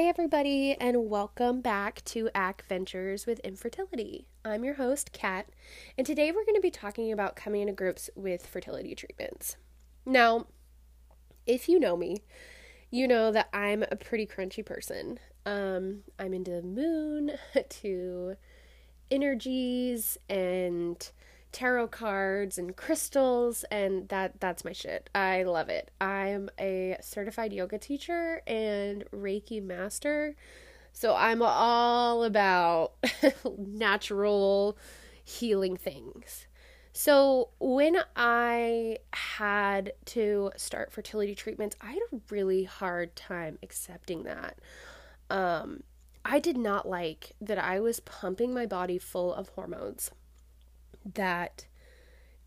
Hi, everybody, and welcome back to ACK Ventures with Infertility. I'm your host, Kat, and today we're going to be talking about coming into groups with fertility treatments. Now, if you know me, you know that I'm a pretty crunchy person. Um, I'm into the moon, to energies, and tarot cards and crystals and that that's my shit. I love it. I'm a certified yoga teacher and Reiki master. So I'm all about natural healing things. So when I had to start fertility treatments, I had a really hard time accepting that. Um I did not like that I was pumping my body full of hormones that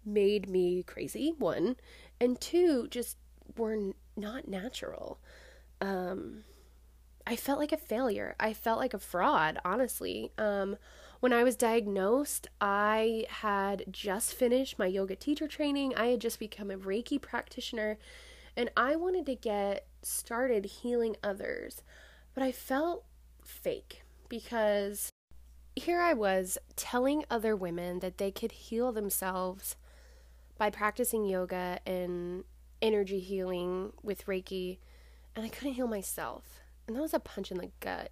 made me crazy, one, and two, just were n- not natural. Um, I felt like a failure. I felt like a fraud, honestly. Um, when I was diagnosed, I had just finished my yoga teacher training. I had just become a Reiki practitioner, and I wanted to get started healing others. But I felt fake because here I was telling other women that they could heal themselves by practicing yoga and energy healing with Reiki, and I couldn't heal myself. And that was a punch in the gut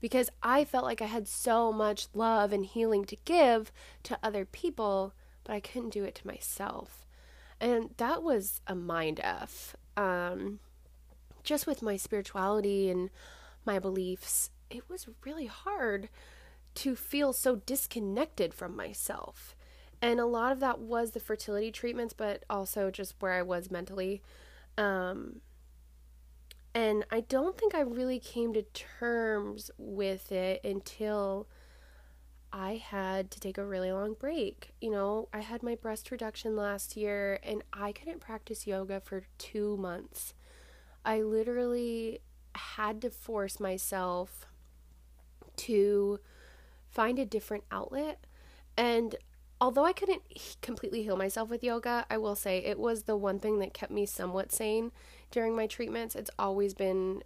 because I felt like I had so much love and healing to give to other people, but I couldn't do it to myself. And that was a mind F. Um, just with my spirituality and my beliefs, it was really hard to feel so disconnected from myself. And a lot of that was the fertility treatments, but also just where I was mentally. Um, and I don't think I really came to terms with it until I had to take a really long break. You know, I had my breast reduction last year and I couldn't practice yoga for two months. I literally had to force myself to find a different outlet. And although I couldn't completely heal myself with yoga, I will say it was the one thing that kept me somewhat sane during my treatments. It's always been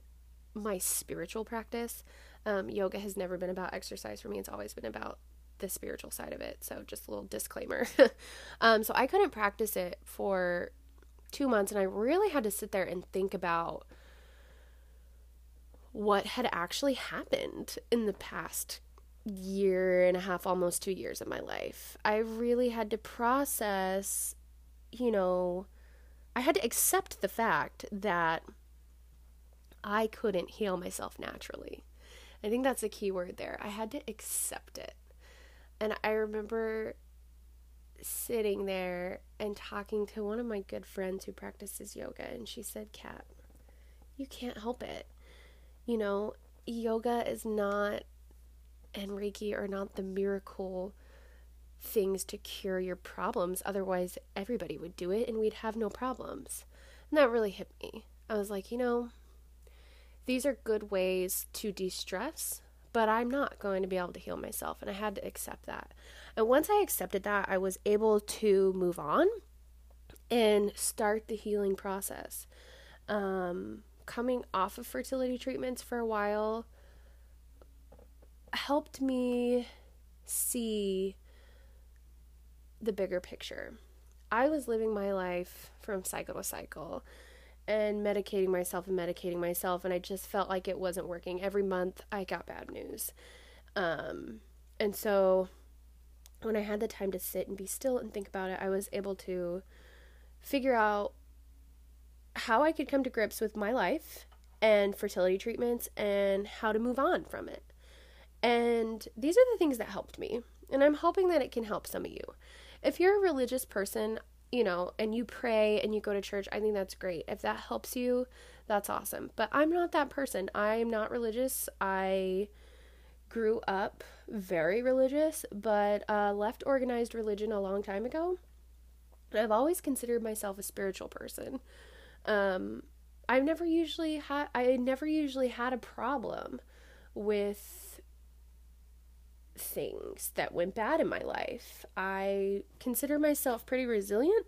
my spiritual practice. Um, yoga has never been about exercise for me, it's always been about the spiritual side of it. So, just a little disclaimer. um, so, I couldn't practice it for two months, and I really had to sit there and think about what had actually happened in the past year and a half, almost two years of my life. I really had to process, you know, I had to accept the fact that I couldn't heal myself naturally. I think that's a key word there. I had to accept it. And I remember sitting there and talking to one of my good friends who practices yoga, and she said, Kat, you can't help it. You know, yoga is not and Reiki are not the miracle things to cure your problems. Otherwise, everybody would do it and we'd have no problems. And that really hit me. I was like, you know, these are good ways to de stress, but I'm not going to be able to heal myself. And I had to accept that. And once I accepted that, I was able to move on and start the healing process. Um, coming off of fertility treatments for a while, helped me see the bigger picture. I was living my life from cycle to cycle and medicating myself and medicating myself, and I just felt like it wasn't working. Every month I got bad news. Um, and so when I had the time to sit and be still and think about it, I was able to figure out how I could come to grips with my life and fertility treatments and how to move on from it. And these are the things that helped me. And I'm hoping that it can help some of you. If you're a religious person, you know, and you pray and you go to church, I think that's great. If that helps you, that's awesome. But I'm not that person. I'm not religious. I grew up very religious, but uh, left organized religion a long time ago. I've always considered myself a spiritual person. Um, I've never usually had I never usually had a problem with things that went bad in my life. I consider myself pretty resilient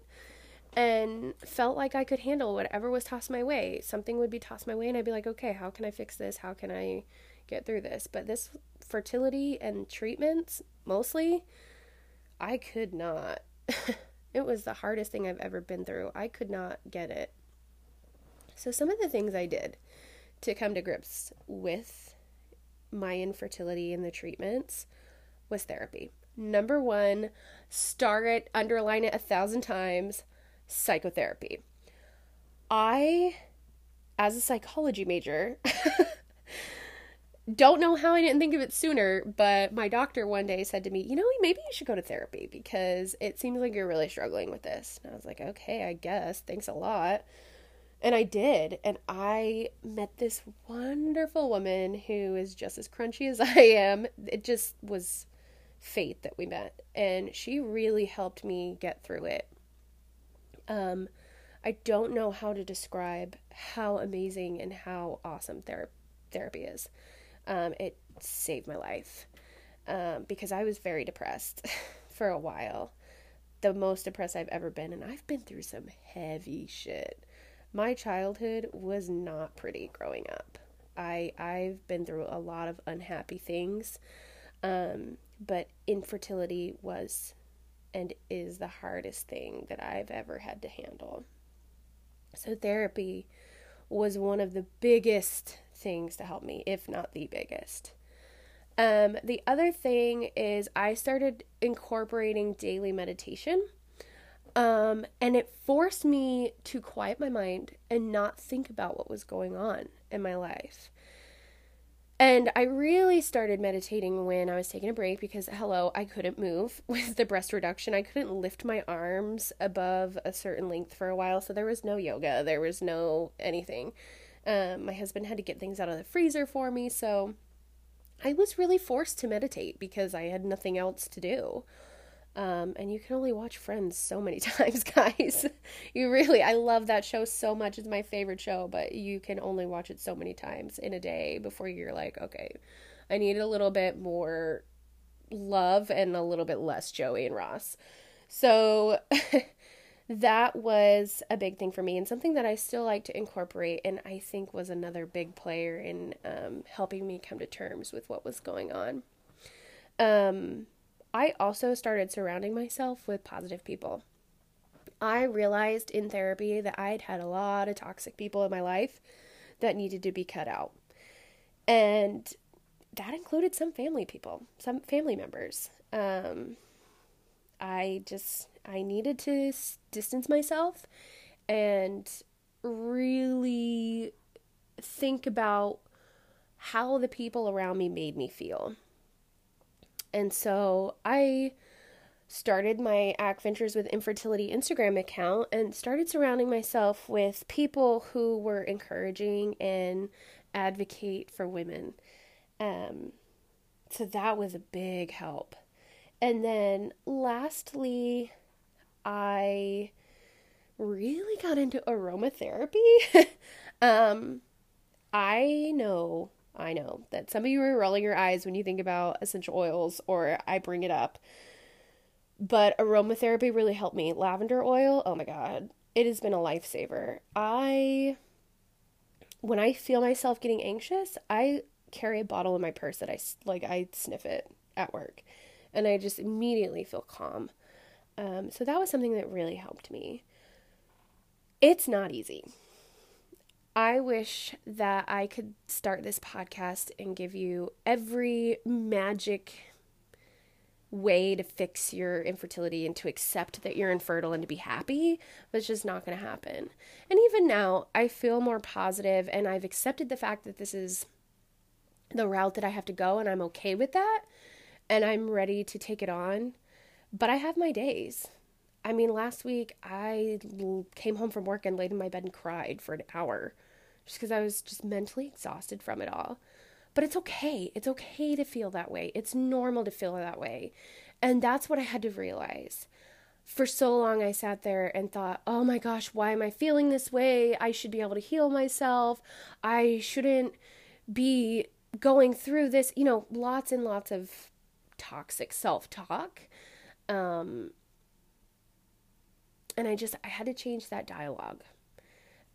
and felt like I could handle whatever was tossed my way. Something would be tossed my way, and I'd be like, okay, how can I fix this? How can I get through this? But this fertility and treatments, mostly, I could not. it was the hardest thing I've ever been through. I could not get it. So, some of the things I did to come to grips with my infertility and the treatments was therapy. Number one, star it, underline it a thousand times psychotherapy. I, as a psychology major, don't know how I didn't think of it sooner, but my doctor one day said to me, You know, maybe you should go to therapy because it seems like you're really struggling with this. And I was like, Okay, I guess. Thanks a lot. And I did. And I met this wonderful woman who is just as crunchy as I am. It just was fate that we met. And she really helped me get through it. Um, I don't know how to describe how amazing and how awesome ther- therapy is. Um, it saved my life um, because I was very depressed for a while. The most depressed I've ever been, and I've been through some heavy shit. My childhood was not pretty growing up. I I've been through a lot of unhappy things, um, but infertility was and is the hardest thing that I've ever had to handle. So, therapy was one of the biggest things to help me, if not the biggest. Um, the other thing is, I started incorporating daily meditation. Um, and it forced me to quiet my mind and not think about what was going on in my life. And I really started meditating when I was taking a break because, hello, I couldn't move with the breast reduction. I couldn't lift my arms above a certain length for a while. So there was no yoga, there was no anything. Um, my husband had to get things out of the freezer for me. So I was really forced to meditate because I had nothing else to do. Um, and you can only watch Friends so many times, guys. you really, I love that show so much. It's my favorite show, but you can only watch it so many times in a day before you're like, okay, I need a little bit more love and a little bit less Joey and Ross. So that was a big thing for me and something that I still like to incorporate, and I think was another big player in um, helping me come to terms with what was going on. Um, I also started surrounding myself with positive people. I realized in therapy that I had had a lot of toxic people in my life that needed to be cut out. And that included some family people, some family members. Um, I just, I needed to distance myself and really think about how the people around me made me feel. And so I started my Act Ventures with Infertility Instagram account and started surrounding myself with people who were encouraging and advocate for women. Um, so that was a big help. And then lastly, I really got into aromatherapy. um, I know I know that some of you are rolling your eyes when you think about essential oils or I bring it up. But aromatherapy really helped me. Lavender oil, oh my god, it has been a lifesaver. I when I feel myself getting anxious, I carry a bottle in my purse that I like I sniff it at work and I just immediately feel calm. Um, so that was something that really helped me. It's not easy. I wish that I could start this podcast and give you every magic way to fix your infertility and to accept that you're infertile and to be happy, but it's just not going to happen. And even now, I feel more positive and I've accepted the fact that this is the route that I have to go and I'm okay with that and I'm ready to take it on. But I have my days. I mean, last week I came home from work and laid in my bed and cried for an hour just because I was just mentally exhausted from it all. But it's okay. It's okay to feel that way. It's normal to feel that way. And that's what I had to realize. For so long, I sat there and thought, oh my gosh, why am I feeling this way? I should be able to heal myself. I shouldn't be going through this. You know, lots and lots of toxic self talk. Um, And I just, I had to change that dialogue.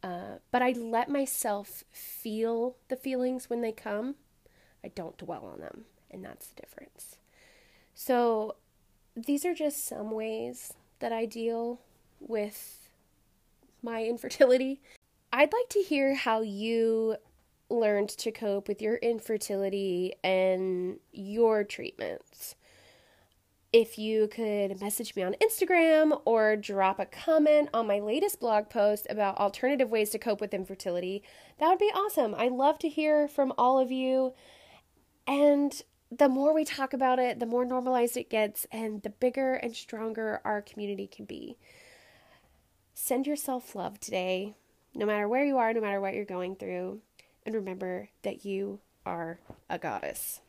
Uh, but I let myself feel the feelings when they come. I don't dwell on them. And that's the difference. So these are just some ways that I deal with my infertility. I'd like to hear how you learned to cope with your infertility and your treatments. If you could message me on Instagram or drop a comment on my latest blog post about alternative ways to cope with infertility, that would be awesome. I love to hear from all of you. And the more we talk about it, the more normalized it gets, and the bigger and stronger our community can be. Send yourself love today, no matter where you are, no matter what you're going through, and remember that you are a goddess.